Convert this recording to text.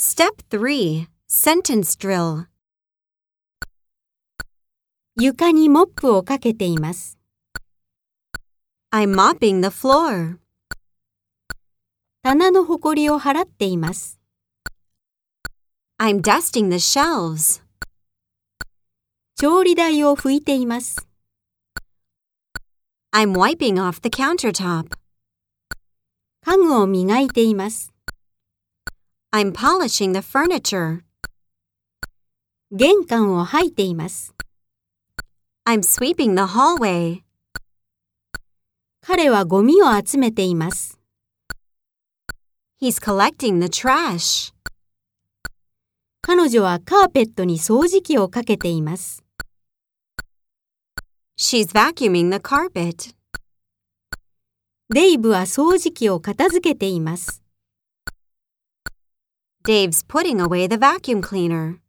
Step 3 Sentence Drill 床にモップをかけています。I'm mopping the floor. 棚のほこりを払っています。I'm dusting the shelves. 調理台を拭いています。I'm wiping off the countertop. 家具を磨いています。I'm polishing the furniture. 玄関を掃いています。I'm sweeping the hallway. 彼はゴミを集めています。He's collecting the trash. 彼女はカーペットに掃除機をかけています。She's vacuuming the carpet. デイブは掃除機を片付けています。Dave's putting away the vacuum cleaner.